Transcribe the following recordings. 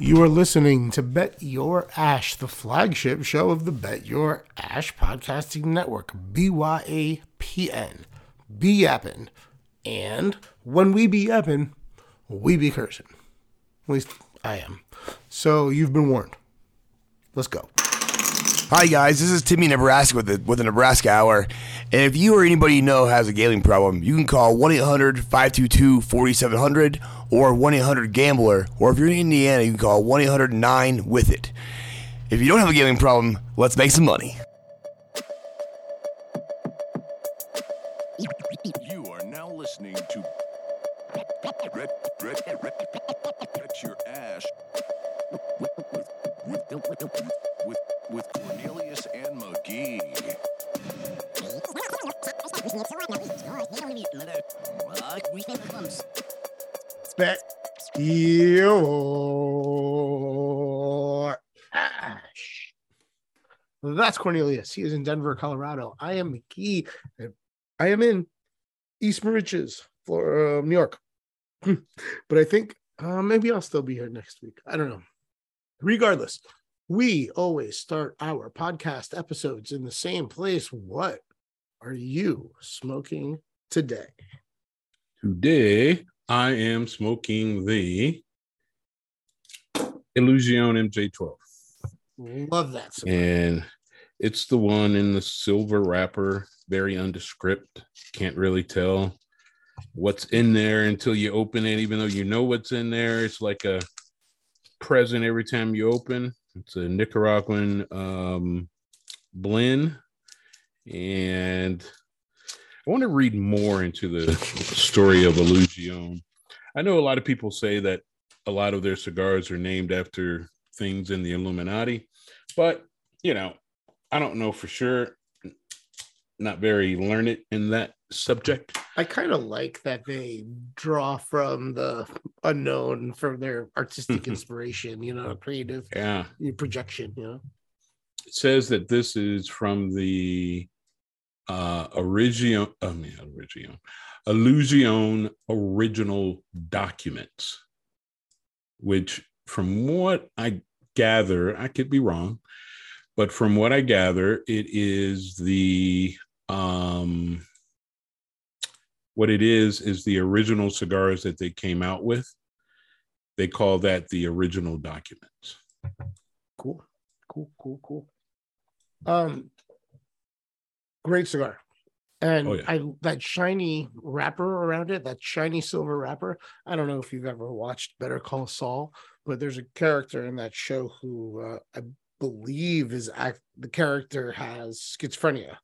You are listening to Bet Your Ash, the flagship show of the Bet Your Ash podcasting network, BYAPN. Be yappin'. And when we be yappin', we be cursing. At least I am. So you've been warned. Let's go. Hi guys, this is Timmy Nebraska with the with the Nebraska Hour. And if you or anybody you know has a gambling problem, you can call 1-800-522-4700 or 1-800-GAMBLER. Or if you're in Indiana, you can call 1-800-9-WITH-IT. If you don't have a gambling problem, let's make some money. You are now listening to Red, Red, Red, Your with, with, with, with, with Ash. That's Cornelius. He is in Denver, Colorado. I am Magee. I am in East Mauritius, Florida, New York. but I think uh, maybe I'll still be here next week. I don't know. Regardless, we always start our podcast episodes in the same place. What are you smoking today? Today, I am smoking the Illusione MJ12. Love that. cigar. And it's the one in the silver wrapper, very undescript. Can't really tell what's in there until you open it, even though you know what's in there. It's like a present every time you open. It's a Nicaraguan um, blend. And I want to read more into the story of Illusione. I know a lot of people say that a lot of their cigars are named after things in the Illuminati, but you know, I don't know for sure. Not very learned in that subject. I kind of like that they draw from the unknown for their artistic inspiration, you know, creative Yeah. projection, you know. It says that this is from the uh original I mean original Illusione original documents, which from what I gather, I could be wrong, but from what I gather, it is the um what it is is the original cigars that they came out with. They call that the original documents. Cool, cool, cool, cool. Um, great cigar, and Oh, yeah. I that shiny wrapper around it, that shiny silver wrapper. I don't know if you've ever watched Better Call Saul, but there's a character in that show who uh, I believe is act. The character has schizophrenia.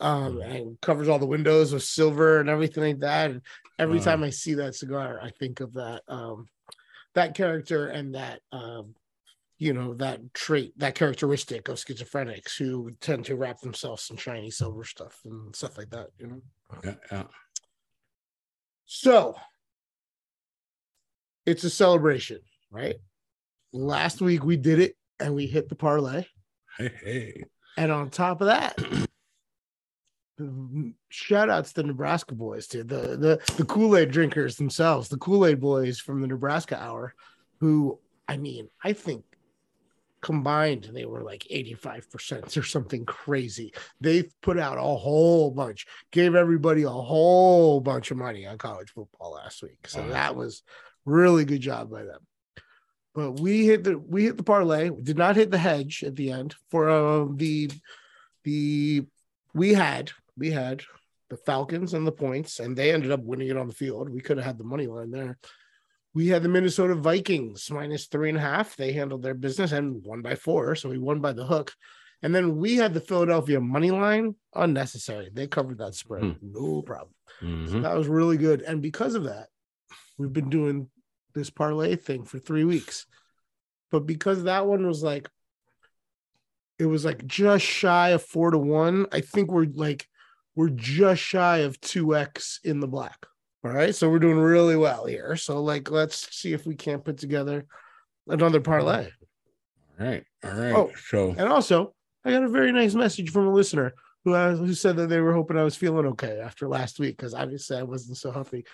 Um, and covers all the windows with silver and everything like that. And every Wow. time I see that cigar, I think of that um that character and that um you know that trait that characteristic of schizophrenics who tend to wrap themselves in shiny silver stuff and stuff like that you know Yeah, yeah. so it's a celebration right last week we did it and we hit the parlay Hey, hey. and on top of that shout outs to the nebraska boys to the the, the kool-aid drinkers themselves the kool-aid boys from the nebraska hour who i mean i think combined they were like 85% or something crazy. They put out a whole bunch gave everybody a whole bunch of money on college football last week. So Wow. that was really good job by them. But we hit the we hit the parlay we did not hit the hedge at the end for uh, the the we had we had the falcons and the points and they ended up winning it on the field we could have had the money line there we had the Minnesota Vikings minus three and a half. They handled their business and won by four. So we won by the hook. And then we had the Philadelphia money line unnecessary. They covered that spread. Hmm. No problem. So Mhm. that was really good. And because of that, we've been doing this parlay thing for three weeks. But because that one was like, it was like just shy of four to one, I think we're like, we're just shy of 2x in the black. All right. So we're doing really well here. So, like, let's see if we can't put together another parlay. All right. All right. Oh, so And also, I got a very nice message from a listener who uh, who said that they were hoping I was feeling okay after last week because obviously I wasn't so healthy.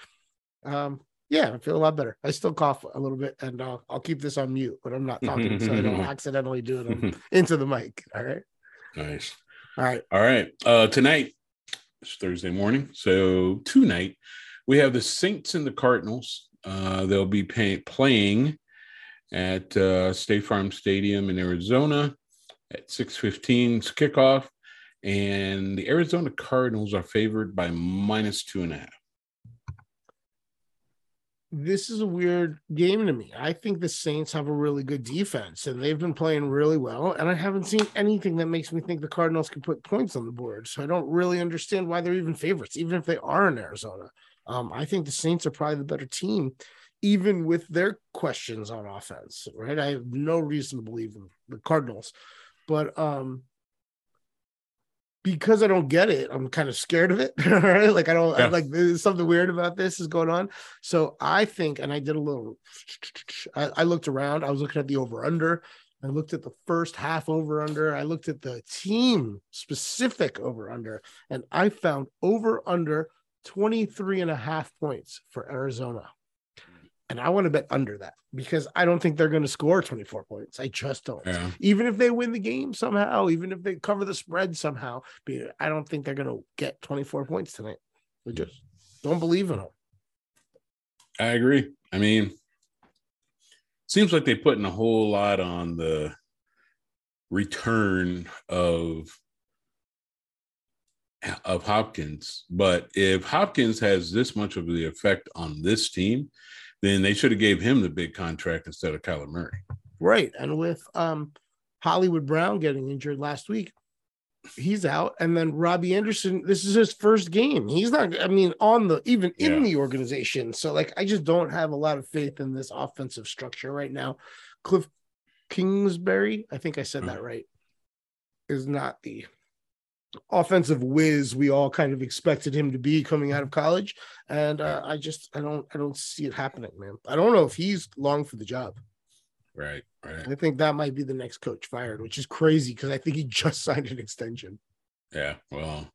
Um, Yeah, I feel a lot better. I still cough a little bit, and uh, I'll keep this on mute when I'm not talking, so I don't accidentally do it into the mic. All right. Nice. All right. All right. Uh, tonight, it's Thursday morning. So tonight, we have the Saints and the Cardinals. Uh, they'll be pay- playing at uh, State Farm Stadium in Arizona at 6.15 kickoff. And the Arizona Cardinals are favored by minus two and a half. This is a weird game to me. I think the Saints have a really good defense and they've been playing really well. And I haven't seen anything that makes me think the Cardinals can put points on the board. So I don't really understand why they're even favorites, even if they are in Arizona. Um, I think the Saints are probably the better team, even with their questions on offense, right? I have no reason to believe in the Cardinals. But um, because I don't get it, I'm kind of scared of it. right? Like I don't Yeah. Like there's something weird about this is going on. So I think, and I did a little. I, I looked around. I was looking at the over under. I looked at the first half over under. I looked at the team specific over under, and I found over under 23 and a half points for Arizona. And I want to bet under that because I don't think they're going to score 24 points. I just don't Yeah. even if they win the game somehow, even if they cover the spread somehow, I don't think they're going to get 24 points tonight. I just don't believe in them. I agree. I mean, seems like they're putting a whole lot on the return of of Hopkins. But if Hopkins has this much of the effect on this team, then they should have gave him the big contract instead of Kyler Murray. Right. And with um, Hollywood Brown getting injured last week, he's out. And then Robbie Anderson, this is his first game. He's not, I mean, on the even Yeah. in the organization. So, like, I just don't have a lot of faith in this offensive structure right now. Cliff Kingsbury, I think I said that right, is not the offensive whiz we all kind of expected him to be coming out of college and uh, i just i don't i don't see it happening man i don't know if he's long for the job Right, right. I think that might be the next coach fired, which is crazy because I think he just signed an extension. Yeah. Well,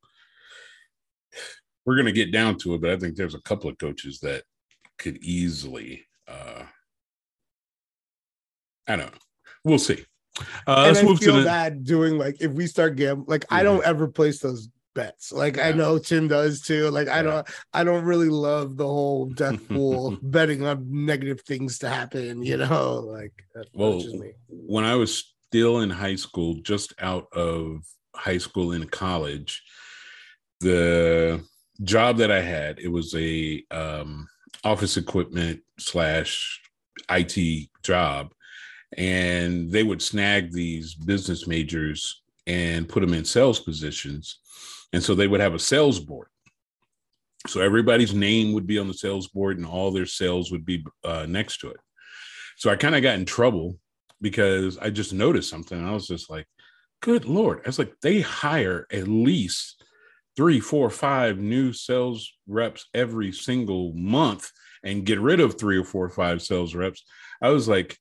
we're gonna get down to it, but I think there's a couple of coaches that could easily uh I don't know. We'll see. Uh, and I feel the bad doing like if we start gambling, like I don't ever place those bets. Like I know Tim does too. Like I don't, I don't really love the whole death pool betting on negative things to happen. You know, like that's well when I was still in high school, just out of high school in college, the job that I had, it was a um office equipment slash IT job. And they would snag these business majors and put them in sales positions. And so they would have a sales board. So everybody's name would be on the sales board and all their sales would be uh, next to it. So I kind of got in trouble because I just noticed something. I was just like, good Lord. I was like, they hire at least three, four, five new sales reps every single month and get rid of three or four or five sales reps. I was like,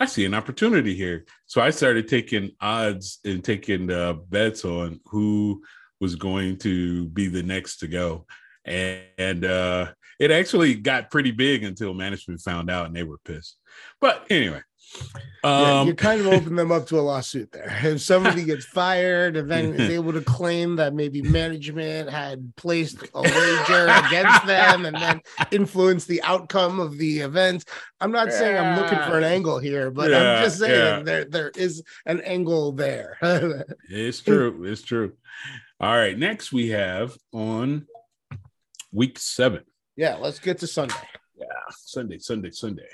I see an opportunity here. So I started taking odds and taking uh, bets on who was going to be the next to go. And, and uh, it actually got pretty big until management found out and they were pissed. But anyway, Yeah, um, you kind of open them up to a lawsuit there. If somebody gets fired and then is able to claim that maybe management had placed a wager against them and then influenced the outcome of the event. I'm not saying I'm looking for an angle here, but Yeah, I'm just saying yeah. there there is an angle there. It's true. It's true. All right. Next, we have on week seven. yeah, let's get to Sunday. Yeah, Sunday, Sunday, Sunday.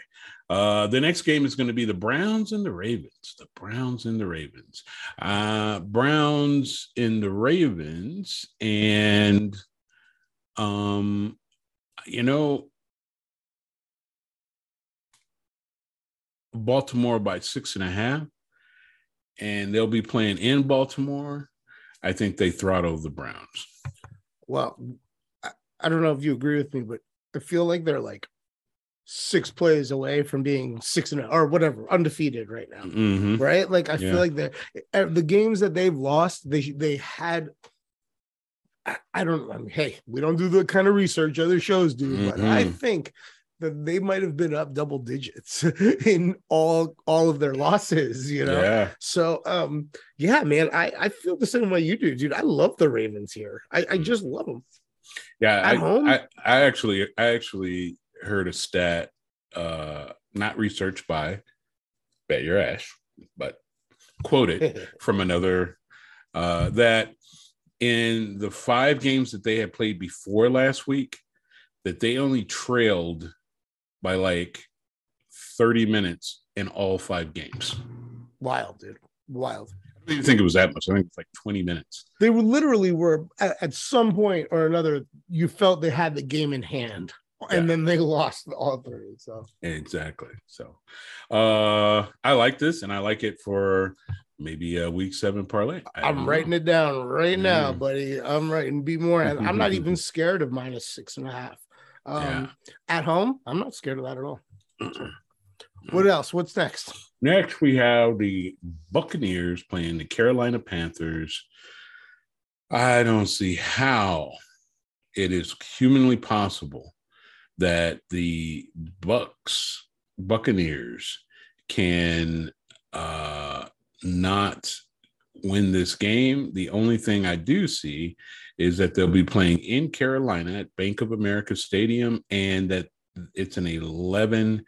Uh, the next game is going to be the Browns and the Ravens. The Browns and the Ravens. Uh, Browns in the Ravens, and um, you know, Baltimore by six and a half, and they'll be playing in Baltimore. I think they throttle the Browns. Well, I, I don't know if you agree with me, but I feel like they're like six plays away from being six and or whatever undefeated right now. Mhm. right? Like I Yeah. feel like they're uh, the games that they've lost, they they had. I, I don't. I mean, hey, we don't do the kind of research other shows do, but I Mhm. think that they might have been up double digits in all all of their losses, you know. Yeah. So um yeah, man, I I feel the same way you do, dude. I love the Ravens here. I, I just love them. Yeah, At I, home? I, I actually I actually heard a stat, uh, not researched by Bet Your Ash, but quoted from another uh, that in the five games that they had played before last week, that they only trailed by like 30 minutes in all five games. Wild, dude. Wild. I don't think it was that much. I think it's like 20 minutes. They were literally were at, at some point or another, you felt they had the game in hand. And Yeah. then they lost all three. So Exactly. So uh I like this and I like it for maybe a week seven parlay. I I'm writing know. it down right now, Mm. buddy. I'm writing be more. I'm not even scared of minus six and a half. Um, Yeah. At home, I'm not scared of that at all. What else? What's next? Next, we have the Buccaneers playing the Carolina Panthers. I don't see how it is humanly possible that the Bucks Buccaneers can uh, not win this game. The only thing I do see is that they'll be playing in Carolina at Bank of America Stadium, and that it's an 11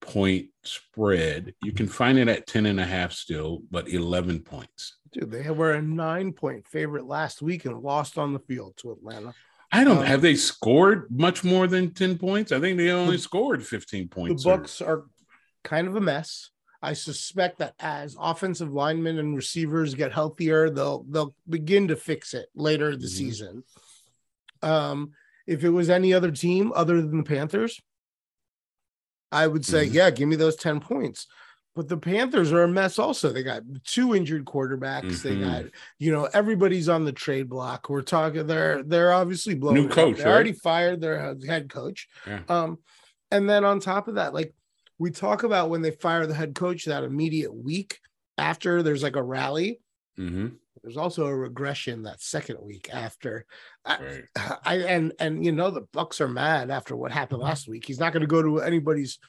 point spread. You can find it at 10 and a half still, but 11 points. Dude, they were a nine point favorite last week and lost on the field to Atlanta. I don't Um, have they scored much more than 10 points? I think they only scored 15 points. The or- are kind of a mess. I suspect that as offensive linemen and receivers get healthier, they'll they'll begin to fix it later in the Mhm. season. Um, if it was any other team other than the Panthers, I would say, Mhm. yeah, give me those 10 points. But the Panthers are a mess also. They got two injured quarterbacks. They Mhm. got, you know, everybody's on the trade block. We're talking they're they're obviously blowing New coach, They right? already fired their head coach. Yeah. Um, and then on top of that, like we talk about when they fire the head coach that immediate week after there's like a rally. Mhm. There's also a regression that second week after. I, I and and you know the Bucks are mad after what happened last week. He's not going to go to anybody's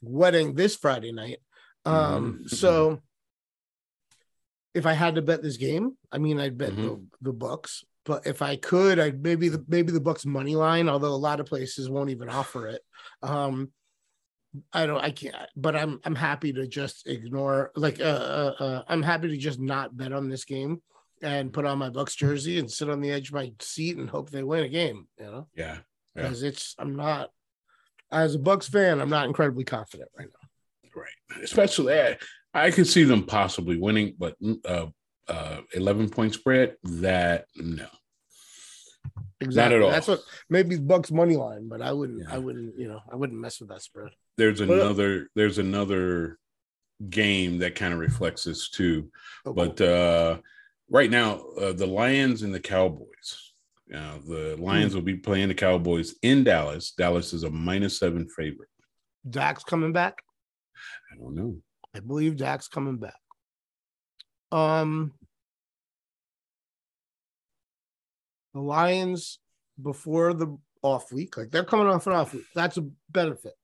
wedding this Friday night. Um, Mhm. so if I had to bet this game, I mean I'd bet Mm-hmm. the, the Bucks. But if I could, I'd maybe the maybe the Bucks money line, although a lot of places won't even offer it. Um, I don't, I can't, but I'm I'm happy to just ignore, like, uh, uh, uh, I'm happy to just not bet on this game and put on my Bucks jersey and sit on the edge of my seat and hope they win a game. You know, Yeah. Yeah. because it's I'm not as a Bucks fan, I'm not incredibly confident right now. Right. Especially I, I could see them possibly winning, but uh uh 11 point spread that no. Exactly. at all. That's what maybe Bucks money line, but I wouldn't, Yeah. I wouldn't, you know, I wouldn't mess with that spread. There's Well- another there's another game that kind of reflects this too. Oh, But uh right now uh, the Lions and the Cowboys. You know, the Lions Hmm. will be playing the Cowboys in Dallas. Dallas is a minus seven favorite. Dak's coming back. I don't know. I believe Dak's coming back. Um, the Lions before the off week, like they're coming off an off week. That's a benefit.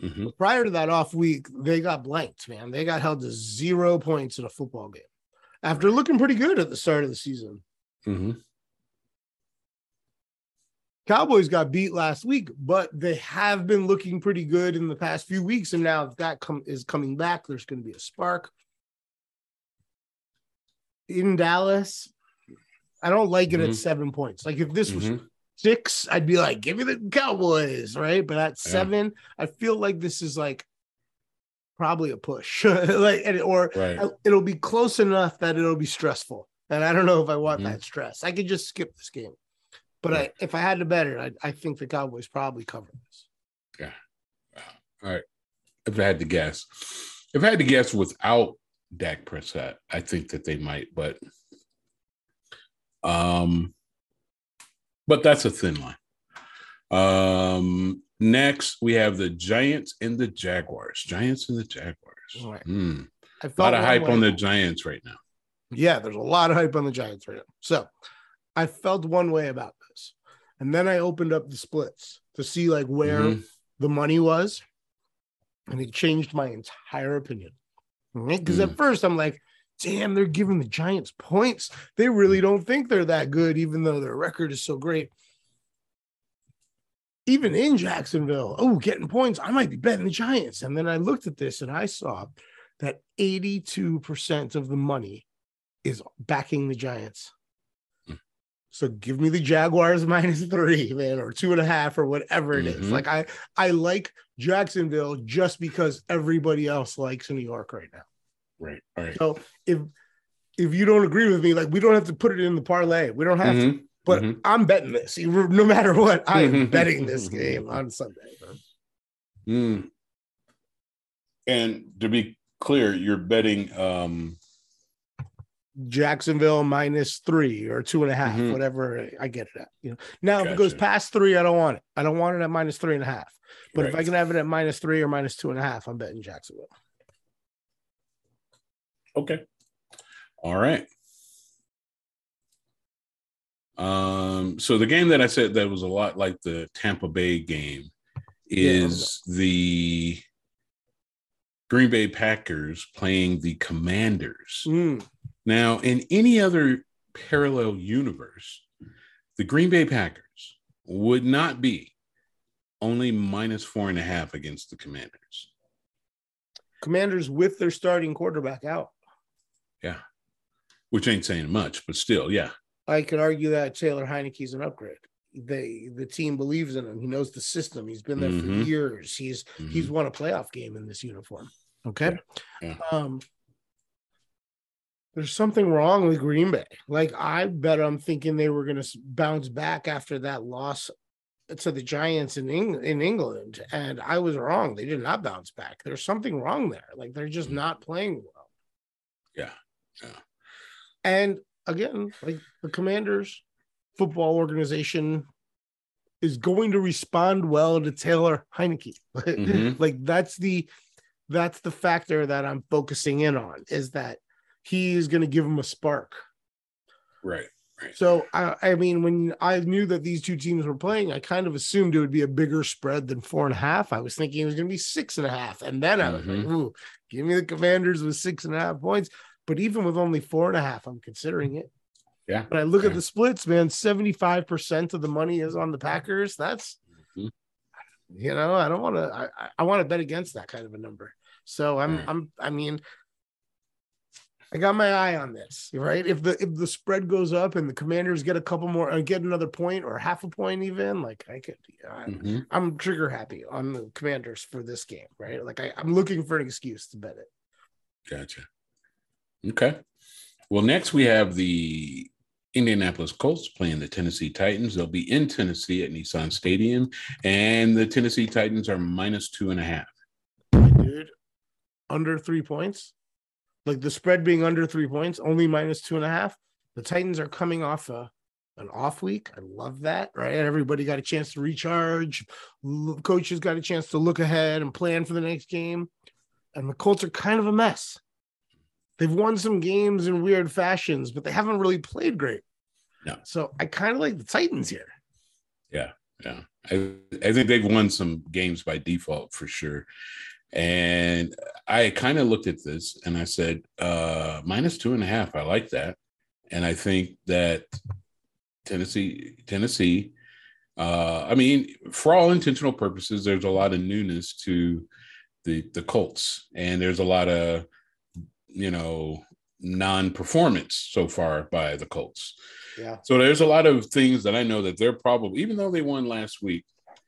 Mhm. But prior to that off week, they got blanked, man. They got held to zero points in a football game after looking pretty good at the start of the season. Mhm. Cowboys got beat last week, but they have been looking pretty good in the past few weeks. And now if that come is coming back, there's going to be a spark. In Dallas, I don't like it Mhm. at seven points. Like if this was Mhm. six, I'd be like, give me the Cowboys, right? But at Yeah. seven, I feel like this is like probably a push, like or Right. It'll be close enough that it'll be stressful. And I don't know if I want Mhm. that stress. I could just skip this game. But Yeah. I, if I had to bet it, I, I think the Cowboys probably cover this. Yeah. All right. If I had to guess, if I had to guess without Dak Prescott, I think that they might, but um, but that's a thin line. Um, next we have the Giants and the Jaguars. Giants and the Jaguars. Right. I A lot of hype way- on the Giants right now. Yeah, there's a lot of hype on the Giants right now. So I felt one way about. And then I opened up the splits to see like where Mhm. the money was, and it changed my entire opinion. Because Mm. at first I'm like, damn, they're giving the Giants points. They really don't think they're that good, even though their record is so great. Even in Jacksonville, oh, getting points, I might be betting the Giants. And then I looked at this and I saw that 82% of the money is backing the Giants. So give me the Jaguars minus three, man, or two and a half, or whatever it is. Mhm. Like I, I like Jacksonville just because everybody else likes New York right now. Right. All right. So if if you don't agree with me, like we don't have to put it in the parlay. We don't have to. Mhm, But mhm. I'm betting this. No matter what, I am Mhm. betting this game on Sunday. Mm. And to be clear, you're betting um Jacksonville minus three or two and a half, Mhm. whatever I get it at. You know, now if it goes past three, I don't want it. I don't want it at minus three and a half. But if I can have it at minus three or minus two and a half, I'm betting Jacksonville. Okay. All right. Um, so the game that I said that was a lot like the Tampa Bay game is the Green Bay Packers playing the Commanders. Mm, Now, in any other parallel universe, the Green Bay Packers would not be only minus four and a half against the Commanders. Commanders with their starting quarterback out. Yeah. Which ain't saying much, but still, yeah. I could argue that Taylor Heinicke's an upgrade. They the team believes in him. He knows the system. He's been there for Mhm. years. He's he's Mhm. won a playoff game in this uniform. Okay. Yeah. Um there's something wrong with Green Bay. Like I bet I'm thinking they were going to bounce back after that loss to the Giants in Eng- in England, and I was wrong. They did not bounce back. There's something wrong there. Like they're just not playing well. Yeah. Yeah. And again, like the Commanders football organization is going to respond well to Taylor Heinicke. Mhm. like that's the that's the factor that I'm focusing in on is that he is going to give him a spark. Right. Right. So I, I mean, when I knew that these two teams were playing, I kind of assumed it would be a bigger spread than four and a half. I was thinking it was going to be six and a half, and then I was like, Mhm. "Ooh, give me the Commanders with six and a half points." But even with only four and a half, I'm considering it. Yeah. But I look at the splits, man. Seventy-five percent of the money is on the Packers. That's, Mhm. you know, I don't want to. I, I- I want to bet against that kind of a number. So I'm, Right. I'm, I mean, I got my eye on this, right? If the if the spread goes up and the Commanders get a couple more, uh, get another point or half a point, even like I could, I, Mhm. I'm trigger happy on the Commanders for this game, right? Like I, I'm looking for an excuse to bet it. Gotcha. Okay. Well, next we have the Indianapolis Colts playing the Tennessee Titans. They'll be in Tennessee at Nissan Stadium, and the Tennessee Titans are minus two and a half. dude. Under three points, like the spread being under three points, only minus two and a half. The Titans are coming off a an off week. I love that, right? Everybody got a chance to recharge. Coaches got a chance to look ahead and plan for the next game. And the Colts are kind of a mess. They've won some games in weird fashions, but they haven't really played great. No. So I kind of like the Titans here. Yeah. I, I think they've won some games by default for sure. And I kind of looked at this and I said, uh, minus two and a half. I like that. And I think that Tennessee, Tennessee, uh, I mean, for all intentional purposes, there's a lot of newness to the the Colts, and there's a lot of you know non-performance so far by the Colts. Yeah. So there's a lot of things that I know that they're probably, even though they won last week,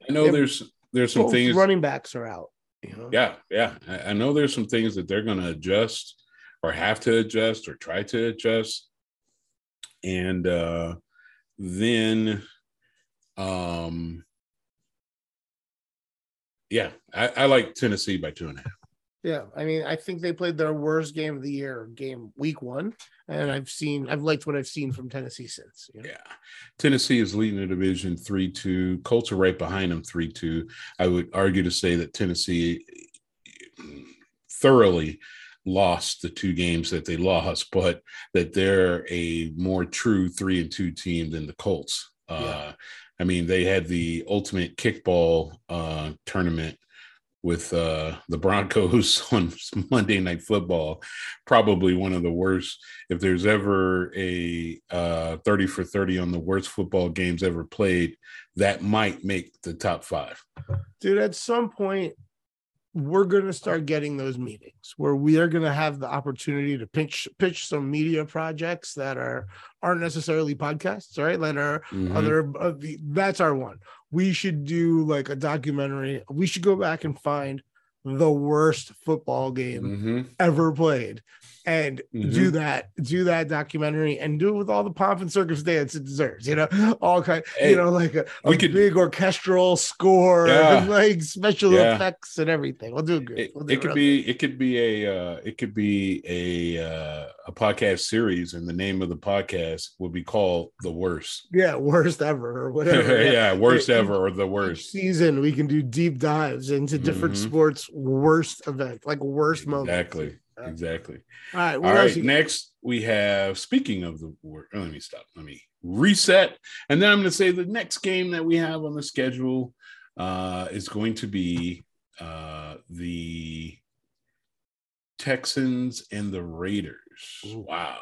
I know Yeah, there's there's some things. running backs are out. Know? Yeah, yeah. I, I know there's some things that they're going to adjust or have to adjust or try to adjust, and uh, then, um, yeah, I, I like Tennessee by two and a half. Yeah, I mean, I think they played their worst game of the year, game week one, and I've seen, I've liked what I've seen from Tennessee since. you know? Yeah. Tennessee is leading the division 3 2. Colts are right behind them 3 2. I would argue to say that Tennessee thoroughly lost the two games that they lost, but that they're a more true 3 and 2 team than the Colts. Uh, I mean, they had the ultimate kickball uh, tournament with uh, the Broncos on Monday Night Football. Probably one of the worst. If there's ever a uh, 30 for 30 on the worst football games ever played, that might make the top five. Dude, at some point, we're going to start getting those meetings where we are going to have the opportunity to pitch pitch some media projects that are aren't necessarily podcasts right that are Mhm. other uh, the, that's our one we should do like a documentary. We should go back and find the worst football game Mhm. ever played and Mm-hmm. do that do that documentary and do it with all the pomp and circumstance it deserves you know all kind Hey, you know like a, a could- big orchestral score Yeah. and like special Yeah. effects and everything we'll do good It, We'll do it could real be it could be a uh, it could be a uh, a podcast series, and the name of the podcast will be called "The Worst." yeah worst ever or whatever yeah, worst Each- ever or the worst. season we can do deep dives into different Mhm. sports worst event like worst moment Exactly. Yeah. Exactly. all right All right. Next, we have. Speaking of the word, let me stop. Let me reset, and then I'm going to say the next game that we have on the schedule uh, is going to be uh, the Texans and the Raiders. Wow,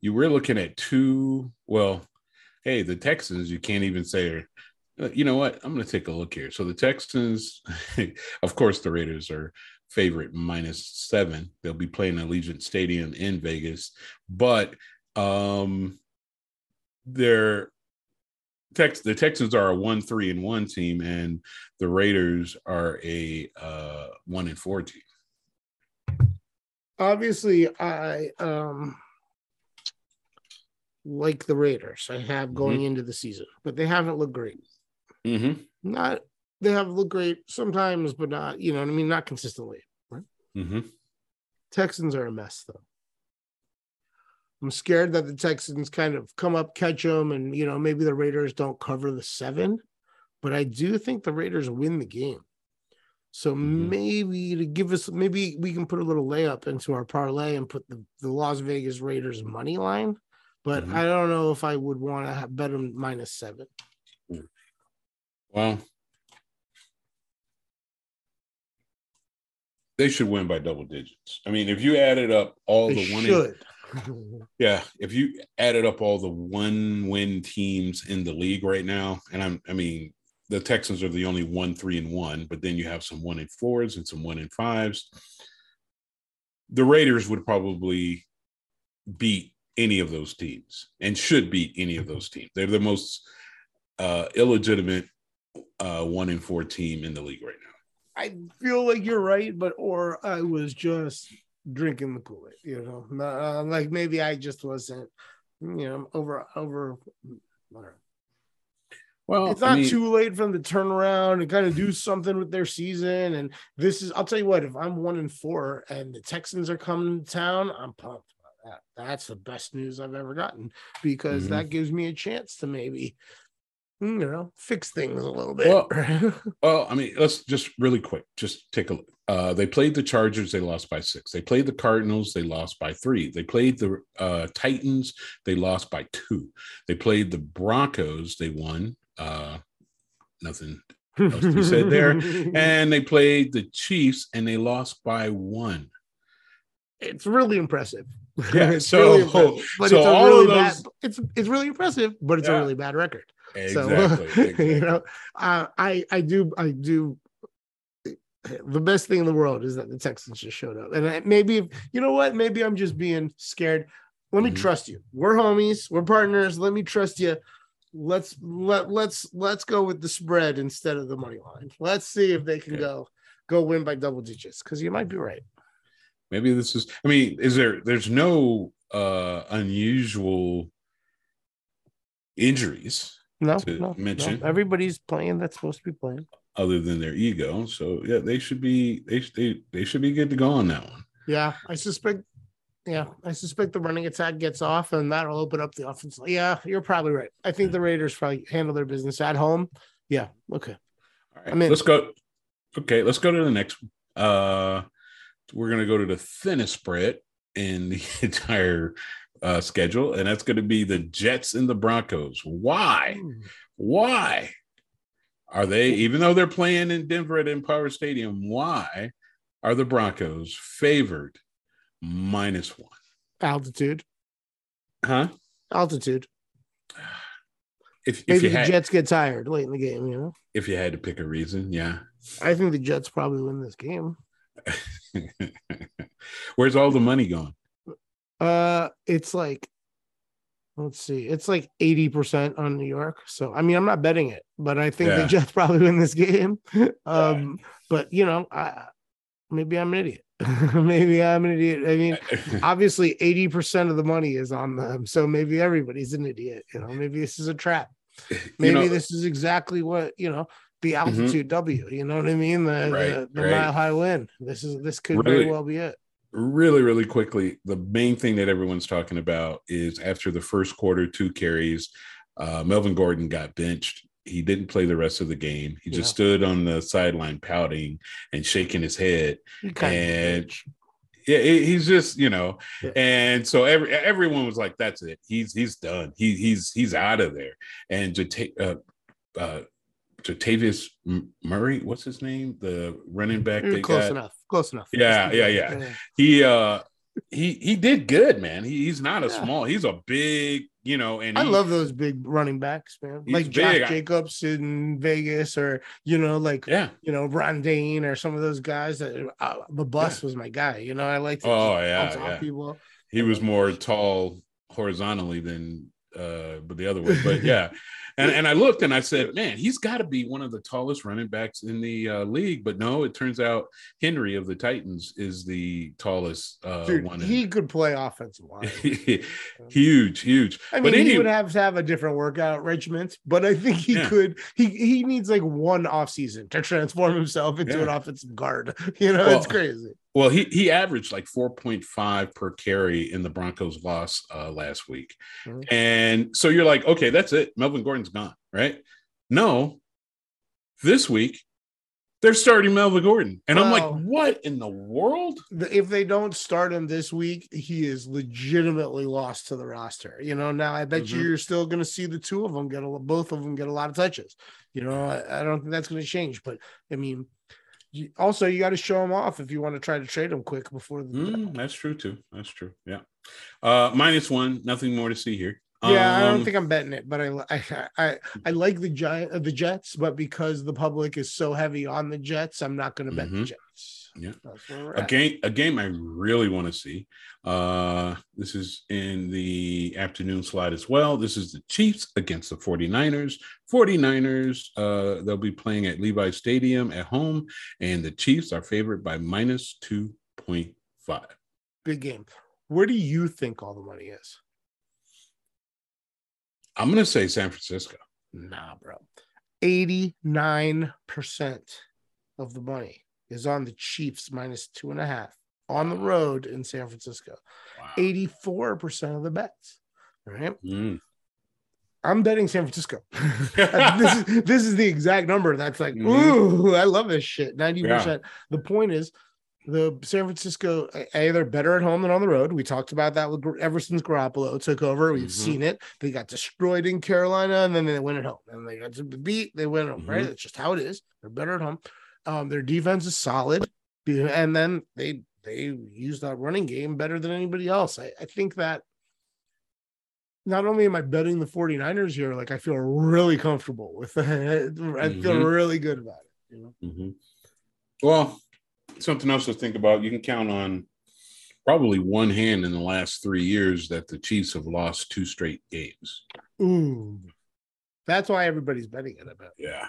you were looking at two. Well, hey, the Texans. You can't even say. Are, you know what? I'm going to take a look here. So the Texans, of course, the Raiders are favorite minus seven. They'll be playing Allegiant Stadium in Vegas, but um, they're Tex the Texans are a one three and one team, and the Raiders are a uh, one and four team. obviously i um like the raiders i have going into the season but they haven't looked great Mm-hmm. not they have looked great sometimes but not you know what i mean not consistently Mm-hmm. texans are a mess though i'm scared that the texans kind of come up catch them and you know maybe the raiders don't cover the seven but i do think the raiders win the game so Mhm. maybe to give us maybe we can put a little layup into our parlay and put the, the las vegas raiders money line but Mhm. i don't know if i would want to have bet them minus seven Well, they should win by double digits. I mean, if you added up all they the one, should yeah, if you added up all the one win teams in the league right now, and I'm, I mean, the Texans are the only one, three, and one, but then you have some one and fours and some one and fives. The Raiders would probably beat any of those teams and should beat any of those teams. They're the most uh, illegitimate uh, one in four team in the league right now. I feel like you're right, but or I was just drinking the Kool Aid, you know, uh, like maybe I just wasn't, you know, over over. whatever. Well, It's I not mean- too late for them to turn around and kind of do something with their season. And this is, I'll tell you what, if I'm one in four and the Texans are coming to town, I'm pumped about that. That's the best news I've ever gotten because Mhm. that gives me a chance to maybe, you know, fix things a little bit. Well, Well, I mean, let's just really quick, just take a look. Uh, they played the Chargers, they lost by six. They played the Cardinals, they lost by three. They played the uh, Titans, they lost by two. They played the Broncos, they won. Uh, nothing else to be said there. And they played the Chiefs, and they lost by one. It's really impressive. Yeah, it's so- impressive, but so it's a all really of those- bad. It's it's really impressive, but it's a really bad record. Exactly. So exactly. you know, uh, I I do I do. The best thing in the world is that the Texans just showed up, and I- maybe you know what? Maybe I'm just being scared. Let me Mhm. trust you. We're homies. We're partners. Let me trust you. Let's let let's let's go with the spread instead of the money line. Let's see if they can go go win by double digits because you might be right. Maybe this is, I mean, is there, there's no uh unusual injuries No, To no, no. mention. Everybody's playing that's supposed to be playing. other than their ego. So yeah, they should be they they, they should be good to go on that one. Yeah, I suspect. Yeah, I suspect the running attack gets off, and that'll open up the offense. Yeah, you're probably right. I think the Raiders probably handle their business at home. Yeah. Okay. All right, I'm in. let's go. Okay, let's go to the next. Uh, we're gonna go to the thinnest spread in the entire uh, schedule, and that's going to be the Jets and the Broncos. Why? Why are they, even though they're playing in Denver at Empower Stadium, why are the Broncos favored minus one? Altitude. Huh? Altitude. If, if Maybe the had Jets get tired late in the game, you know? if you had to pick a reason, yeah. I think the Jets probably win this game. Where's all the money going? Uh it's like let's see, it's like 80% on New York. So I mean I'm not betting it, but I think Yeah. the Jets probably win this game. um, but you know, I maybe I'm an idiot. maybe I'm an idiot. I mean, obviously 80% of the money is on them. So maybe everybody's an idiot. You know, maybe this is a trap. Maybe you know, this is exactly what, you know, the altitude W. You know what I mean? The, Mm-hmm. Right, the, the right. mile high win. This is this could very well be it. really, really quickly, the main thing that everyone's talking about is after the first quarter, two carries, uh, Melvin Gordon got benched. He didn't play the rest of the game. He Yeah. just stood on the sideline pouting and shaking his head. You kind of a And- Yeah, he's just you know, Yeah. and so every everyone was like, "That's it. He's he's done. He he's he's out of there." And Jata- uh, uh, Jatavius M- Murray, what's his name? The running back. They close got? enough. Close enough. Yeah, yeah, yeah. he uh he he did good man he, he's not a Yeah. small he's a big you know and I he- love those big running backs, man. Like Josh big. I- Jacobs in Vegas, or you know, like yeah you know, Ron Dayne or some of those guys that uh, the bus was my guy. You know, I like to Oh, yeah, yeah. people. he was more tall horizontally than uh but the other way but yeah and and i looked and i said man he's got to be one of the tallest running backs in the uh, league but no it turns out henry of the titans is the tallest uh Dude, one in- he could play offensive line. huge huge I But mean, he any- would have to have a different workout regiment, but I think he Yeah. could. He he needs like one off season to transform himself into an Yeah. offensive guard. You know, Well, it's crazy. Well, he he averaged like 4.5 per carry in the Broncos loss uh, last week. Mhm. And so you're like, okay, that's it. Melvin Gordon's gone, right? No. This week they're starting Melvin Gordon. And I'm like, what in the world? If they don't start him this week, he is legitimately lost to the roster. You know, now I bet you Mhm. you're still going to see the two of them get a both of them get a lot of touches. You know, I, I don't think that's going to change. But I mean, you, also you got to show him off if you want to try to trade him quick before the Mm, that's true too. That's true. Yeah. Uh minus one, nothing more to see here. Yeah, I don't Um, think I'm betting it, but I I I, I like the giant uh, the Jets, but because the public is so heavy on the Jets, I'm not going to bet the Mhm. Jets. Yeah. That's where we're a at. game a game I really want to see. Uh this is in the afternoon slot as well. This is the Chiefs against the 49ers. 49ers uh they'll be playing at Levi Stadium at home and the Chiefs are favored by minus 2.5. Big game. Where do you think all the money is? I'm going to say San Francisco. Nah, bro. 89% of the money is on the Chiefs minus two and a half on the road in San Francisco. Wow. 84% of the bets. Right. Mm. I'm betting San Francisco. this is this is the exact number that's like, Mhm. ooh, I love this shit. 90%. The point is the San Francisco A, they're better at home than on the road. We talked about that with ever since Garoppolo took over. We've Mhm. seen it. They got destroyed in Carolina and then they win at home. And they got to beat, they win at home, right? Mhm. That's just how it is. They're better at home. Um, their defense is solid. And then they they use that running game better than anybody else. I, I think that not only am I betting the 49ers here, like I feel really comfortable with it. I feel Mhm. really good about it. You know, hmm Well, something else to think about. You can count on probably one hand in the last three years that the Chiefs have lost two straight games. ooh, that's why everybody's betting it. Bet. Yeah.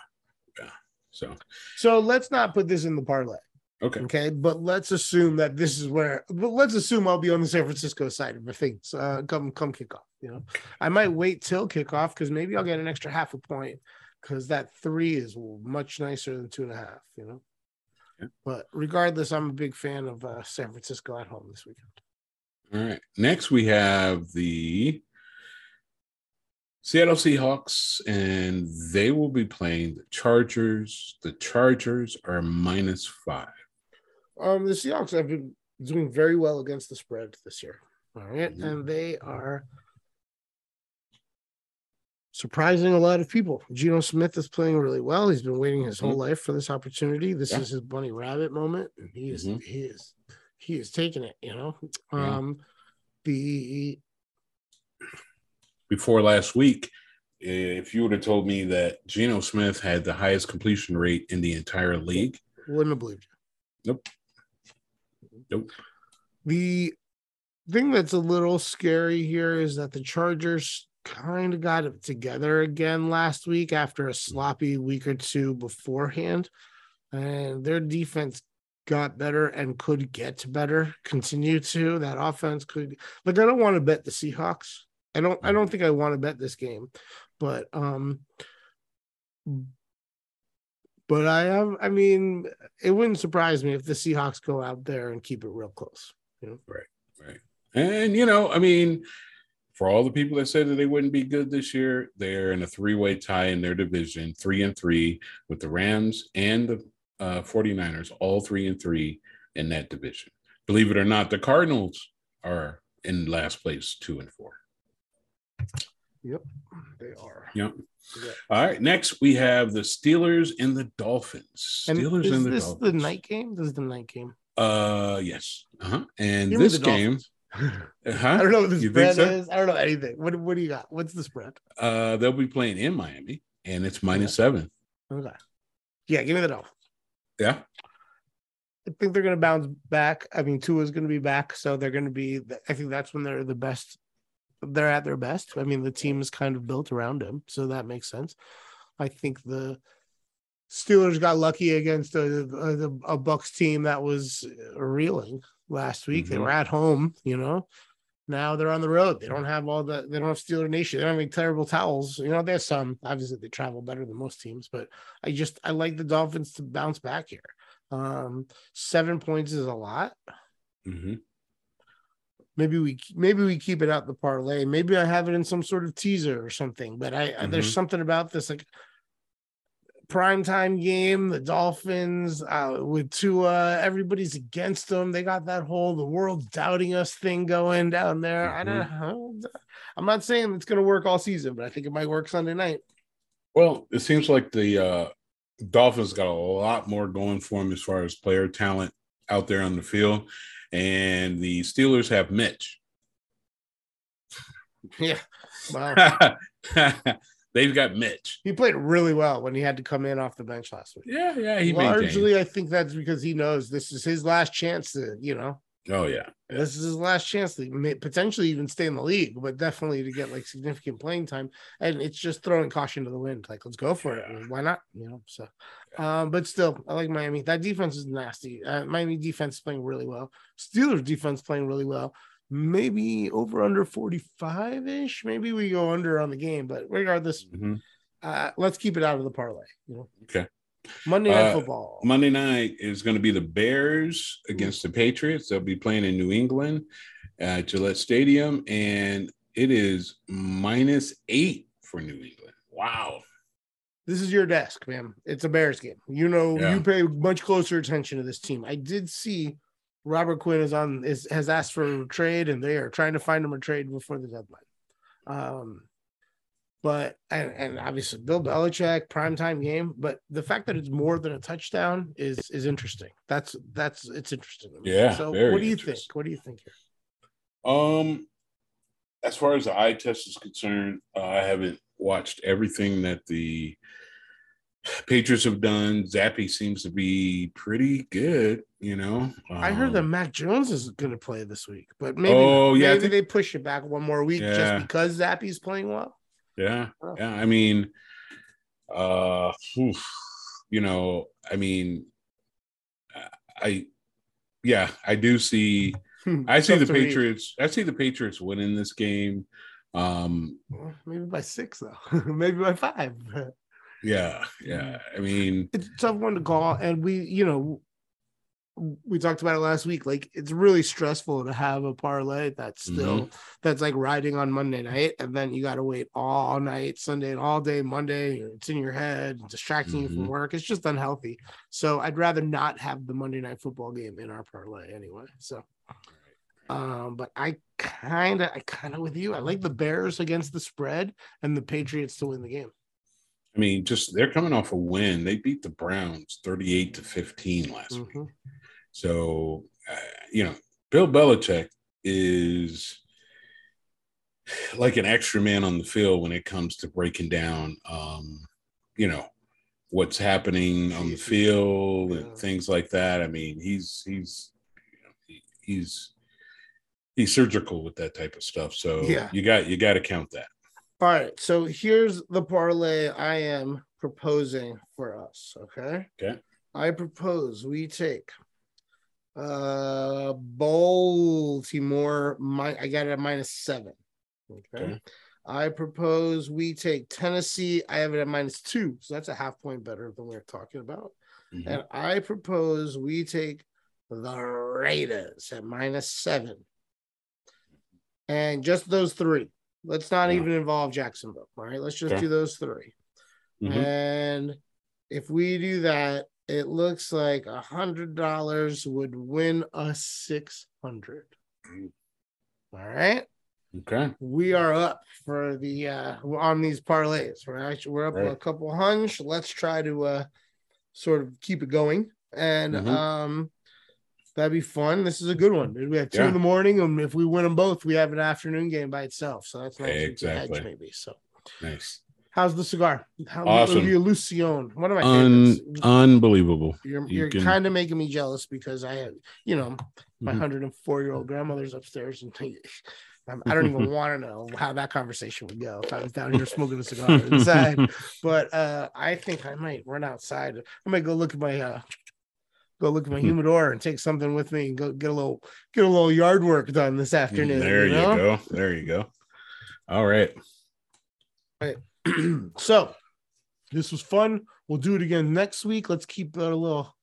Yeah. So, So let's not put this in the parlay, okay. okay? But let's assume that this is where. But let's assume I'll be on the San Francisco side of the things. Uh, come come kickoff. You know, I might wait till kickoff because maybe I'll get an extra half a point because that three is much nicer than two and a half. You know. Yeah. But regardless, I'm a big fan of uh, San Francisco at home this weekend. All right. Next, we have the Seattle Seahawks, and they will be playing the Chargers. The Chargers are minus five. Um, the Seahawks have been doing very well against the spread this year. All right, Mhm. and they are surprising a lot of people. Geno Smith is playing really well. He's been waiting his whole life for this opportunity. This Yeah. is his bunny rabbit moment, and he is Mhm. he is he is taking it. You know, Yeah. um, the Before last week, if you would have told me that Geno Smith had the highest completion rate in the entire league, wouldn't have believed you. Nope. Nope. The thing that's a little scary here is that the Chargers kind of got it together again last week after a sloppy week or two beforehand. And their defense got better and could get better, continue to. That offense could like I don't want to bet the Seahawks. I don't I don't think I want to bet this game, but um but I have I mean it wouldn't surprise me if the Seahawks go out there and keep it real close. You know, right? Right. And you know, I mean, for all the people that said that they wouldn't be good this year, they're in a three-way tie in their division, three and three, with the Rams and the uh, 49ers, all three and three in that division. Believe it or not, the Cardinals are in last place, two and four. Yep, they are. Yep. Yeah. All right. Next, we have the Steelers and the Dolphins. And Steelers is and the this Dolphins. the night game? This is the night game. Uh, yes. Uh-huh. And Give this game, Dolphins. Huh? I don't know what the You spread so? is. I don't know anything. What what do you got? What's the spread? Uh, they'll be playing in Miami, and it's minus seven. Okay. Yeah, give me the Dolphins. Yeah. I think they're going to bounce back. I mean, Tua's going to be back, so they're going to be. I think that's when they're the best. They're at their best. I mean, the team is kind of built around him, so that makes sense. I think the Steelers got lucky against a a, a Bucks team that was reeling last week. They Mhm. were at home, you know. Now they're on the road. They don't have all the. They don't have Steeler Nation. They don't have any terrible towels. You know, there's some. Obviously, they travel better than most teams, but I just I like the Dolphins to bounce back here. Um, seven points is a lot. Mm-hmm. Maybe we maybe we keep it out the parlay. Maybe I have it in some sort of teaser or something. But I, I there's Mhm. something about this like primetime game. The Dolphins uh, with Tua, everybody's against them. They got that whole the world doubting us thing going down there. I don't know. I'm not saying it's going to work all season, but I think it might work Sunday night. Well, it seems like the uh, Dolphins got a lot more going for them as far as player talent out there on the field, and the Steelers have Mitch. Yeah. Wow. They've got Mitch. he played really well when he had to come in off the bench last week. Yeah, yeah. He maintained. Largely, I think that's because he knows this is his last chance to, you know, Oh yeah. this is his last chance to potentially even stay in the league, but definitely to get like significant playing time. And it's just throwing caution to the wind. Like, let's go for it. Why not? You know, so, um, but still, I like Miami. That defense is nasty. Uh, Miami defense is playing really well. Steelers defense playing really well. Maybe over under 45 ish. Maybe we go under on the game, but regardless, Mhm. uh, let's keep it out of the parlay. You know, Okay. Monday Night Uh, Football. Monday night is going to be the Bears against the Patriots. They'll be playing in New England at Gillette Stadium, and it is minus eight for New England. Wow. this is your desk, man. It's a Bears game. You know, Yeah. you pay much closer attention to this team. I did see Robert Quinn is on is has asked for a trade, and they are trying to find him a trade before the deadline. Um, but and, and obviously Bill Belichick primetime game, but the fact that it's more than a touchdown is is interesting. That's that's it's interesting. Yeah, So what do you think? What do you think here? Um, as far as the eye test is concerned, uh, I haven't watched everything that the Patriots have done. Zappe seems to be pretty good. You know, I heard that Um, Mac Jones is going to play this week, but maybe Oh, yeah, maybe think- they push it back one more week Yeah. just because Zappe's playing well. Yeah, Oh. yeah. I mean, uh, oof, you know, I mean, I, yeah, I do see. I see the read. Patriots. I see the Patriots winning this game. Um, maybe by six though, maybe by five. Yeah, yeah. I mean, It's a tough one to call, and we, you know, we talked about it last week. Like it's really stressful to have a parlay that's still that's like riding on Monday night, and then you got to wait all night Sunday and all day Monday. It's in your head, distracting you from Mhm. work. It's just unhealthy. So I'd rather not have the Monday night football game in our parlay anyway. So, um, but I kind of, I kind of with you. I like the Bears against the spread and the Patriots to win the game. I mean, just they're coming off a win. They beat the Browns 38 to 15 last week. Mhm. So, uh, you know, Bill Belichick is like an extra man on the field when it comes to breaking down, um, you know, what's happening on the field and things like that. I mean, he's he's you know, he, he's he's surgical with that type of stuff. So Yeah. you got you got to count that. All right. So here's the parlay I am proposing for us. Okay. Okay. I propose we take uh Baltimore. My I got it at minus seven. Okay. Okay. I propose we take Tennessee. I have it at minus two, so that's a half point better than we are talking about. Mhm. And I propose we take the Raiders at minus seven. And just those three. Let's not Yeah. even involve Jacksonville. All right. Let's just do those 3 Mhm. And if we do that, it looks like a hundred dollars would win us six hundred. Mm. All right. Okay. We are up for the uh on these parlays. We're actually we're up Right. a couple hunch. Let's try to uh sort of keep it going. And Mhm. um that'd be fun. This is a good one. We have two Yeah. in the morning, and if we win them both, we have an afternoon game by itself. So that's nice. We can hedge Exactly. maybe. So Nice. how's the cigar? How Awesome. the Illusione? One of my Un- favorites. unbelievable. You're, you you're can- kind of making me jealous because I have, you know, my Mhm. 104 year old grandmother's upstairs and I'm- I don't even want to know how that conversation would go if I was down here smoking a cigar inside. But uh, I think I might run outside. I might go look at my uh, go look at my Hmm. humidor and take something with me and go get a little get a little yard work done this afternoon. There you, know? go. There you go. All right. All right. so this was fun. We'll do it again next week. Let's keep it a little,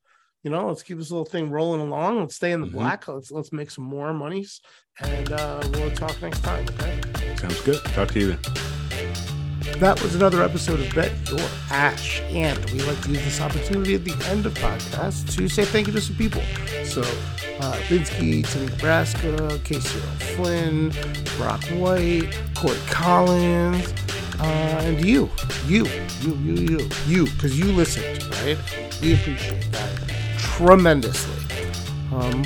you know, let's keep this little thing rolling along. Let's stay in the Mhm. black. Let's let's make some more monies, and uh, we'll talk next time. Okay. Sounds good. Talk to you then. That was another episode of Bet Your Ash, and we like to use this opportunity at the end of podcasts to say thank you to some people. So, uh, Timmy Nebraska, Casey Flynn, Brock White, Corey Collins, uh, and you, you, you, you, you, you, because you listened, right? We appreciate that tremendously. Um,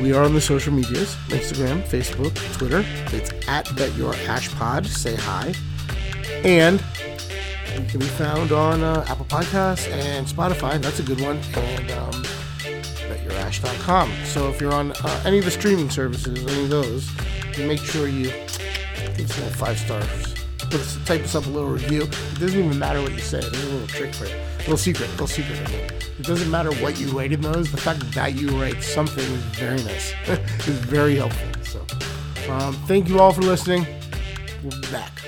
we are on the social medias Instagram, Facebook, Twitter. It's at Bet Your Ash Pod. Say hi. And we can be found on uh, Apple Podcasts and Spotify. That's a good one. And um, betyourash.com. So if you're on uh, any of the streaming services, any of those, make sure you give us a five stars. Put us, type us up a little review. It doesn't even matter what you say. There's a little trick for you. Little secret. A little secret. It doesn't matter what you write in those. The fact that you write something is very nice. it's very helpful. So um, thank you all for listening. We'll be back.